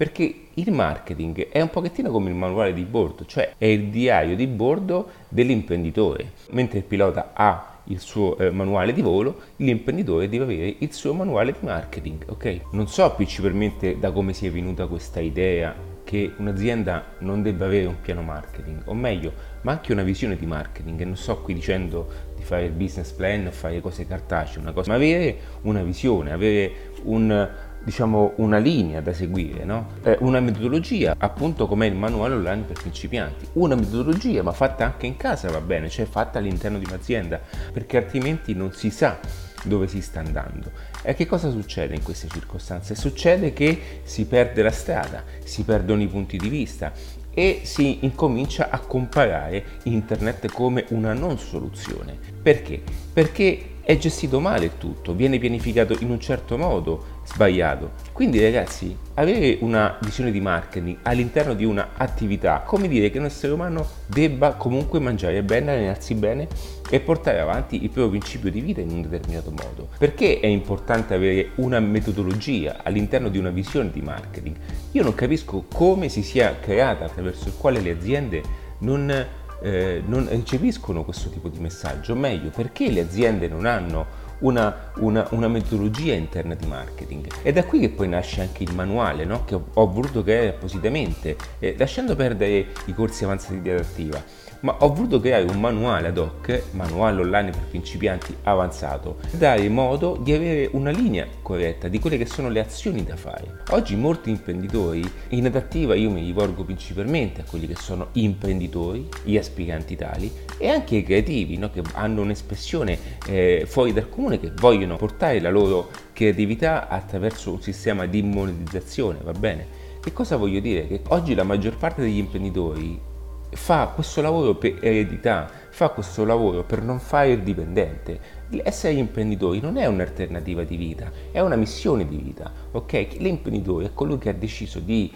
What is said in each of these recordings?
Perché il marketing è un pochettino come il manuale di bordo, cioè è il diario di bordo dell'imprenditore. Mentre il pilota ha il suo eh, manuale di volo, l'imprenditore deve avere il suo manuale di marketing, ok? Non so principalmente da come sia venuta questa idea che un'azienda non debba avere un piano marketing, o meglio, ma anche una visione di marketing. Non sto qui dicendo di fare il business plan o fare cose cartacee, una cosa, ma avere una visione, avere un, diciamo, una linea da seguire, no? eh, una metodologia, appunto come il manuale online per principianti. Una metodologia, ma fatta anche in casa va bene, cioè fatta all'interno di un'azienda, perché altrimenti non si sa dove si sta andando. E che cosa succede in queste circostanze? Succede che si perde la strada, si perdono i punti di vista e si incomincia a comparare internet come una non soluzione. Perché? Perché è gestito male il tutto, viene pianificato in un certo modo, sbagliato. Quindi ragazzi, avere una visione di marketing all'interno di un'attività, come dire che un essere umano debba comunque mangiare bene, allenarsi bene e portare avanti il proprio principio di vita in un determinato modo. Perché è importante avere una metodologia all'interno di una visione di marketing? Io non capisco come si sia creata attraverso il quale le aziende non eh, non recepiscono questo tipo di messaggio, meglio perché le aziende non hanno una, una, una, metodologia interna di marketing. È da qui che poi nasce anche il manuale no? che ho, ho, voluto creare appositamente, eh, lasciando perdere i corsi avanzati di adattiva ma ho voluto creare un manuale ad hoc, manuale online per principianti avanzato, per dare modo di avere una linea corretta di quelle che sono le azioni da fare. Oggi molti imprenditori, in adattiva io mi rivolgo principalmente a quelli che sono imprenditori, gli aspiranti tali e anche i creativi no? che hanno un'espressione eh, fuori dal comune, che vogliono portare la loro creatività attraverso un sistema di monetizzazione, va bene? Che cosa voglio dire? Che oggi la maggior parte degli imprenditori fa questo lavoro per eredità, fa questo lavoro per non fare il dipendente. Essere imprenditori non è un'alternativa di vita, è una missione di vita, ok? L'imprenditore è colui che ha deciso di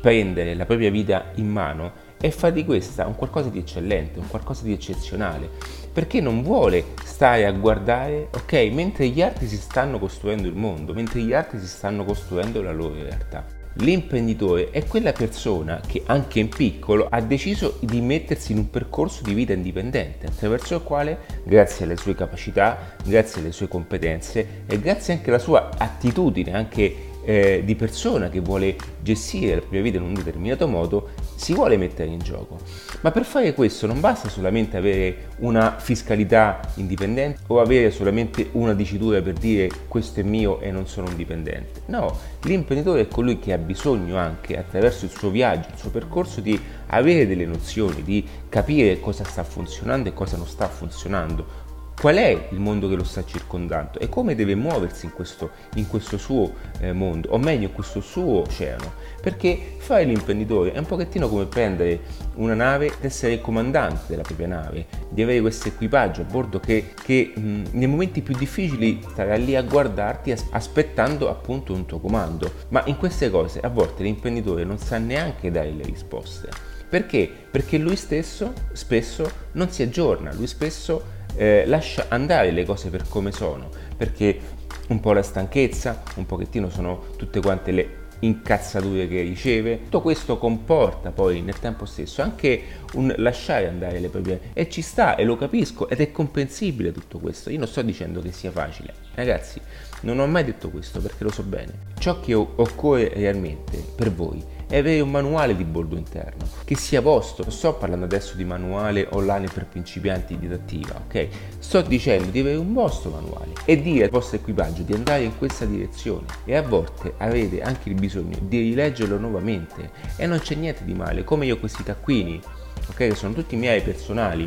prendere la propria vita in mano e fare di questa un qualcosa di eccellente, un qualcosa di eccezionale, perché non vuole stare a guardare, ok, mentre gli altri si stanno costruendo il mondo, mentre gli altri si stanno costruendo la loro realtà. L'imprenditore è quella persona che anche in piccolo ha deciso di mettersi in un percorso di vita indipendente attraverso il quale, grazie alle sue capacità, grazie alle sue competenze e grazie anche alla sua attitudine, anche eh, di persona che vuole gestire la propria vita in un determinato modo, si vuole mettere in gioco. Ma per fare questo non basta solamente avere una fiscalità indipendente o avere solamente una dicitura per dire questo è mio e non sono un dipendente. No, l'imprenditore è colui che ha bisogno anche attraverso il suo viaggio, il suo percorso di avere delle nozioni, di capire cosa sta funzionando e cosa non sta funzionando, qual è il mondo che lo sta circondando e come deve muoversi in questo, in questo suo eh, mondo, o meglio in questo suo oceano. Perché fare l'imprenditore è un pochettino come prendere una nave ed essere il comandante della propria nave, di avere questo equipaggio a bordo che, che mh, nei momenti più difficili starà lì a guardarti aspettando appunto un tuo comando. Ma in queste cose a volte l'imprenditore non sa neanche dare le risposte. Perché? Perché lui stesso spesso non si aggiorna, lui spesso eh, lascia andare le cose per come sono, perché un po' la stanchezza, un pochettino sono tutte quante le incazzature che riceve. Tutto questo comporta poi nel tempo stesso anche un lasciare andare le proprie e ci sta e lo capisco ed è comprensibile tutto questo. Io non sto dicendo che sia facile. Ragazzi, non ho mai detto questo perché lo so bene. Ciò che occorre realmente per voi è avere un manuale di bordo interno che sia vostro. Non sto parlando adesso di manuale online per principianti di didattiva, ok? Sto dicendo di avere un vostro manuale e dire al vostro equipaggio di andare in questa direzione e a volte avete anche il bisogno di rileggerlo nuovamente e non c'è niente di male, come io questi taccuini, ok? Che sono tutti miei personali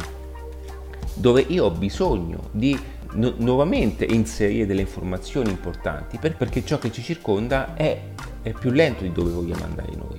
dove io ho bisogno di nu- nuovamente inserire delle informazioni importanti per- perché ciò che ci circonda è è più lento di dove vogliamo andare noi.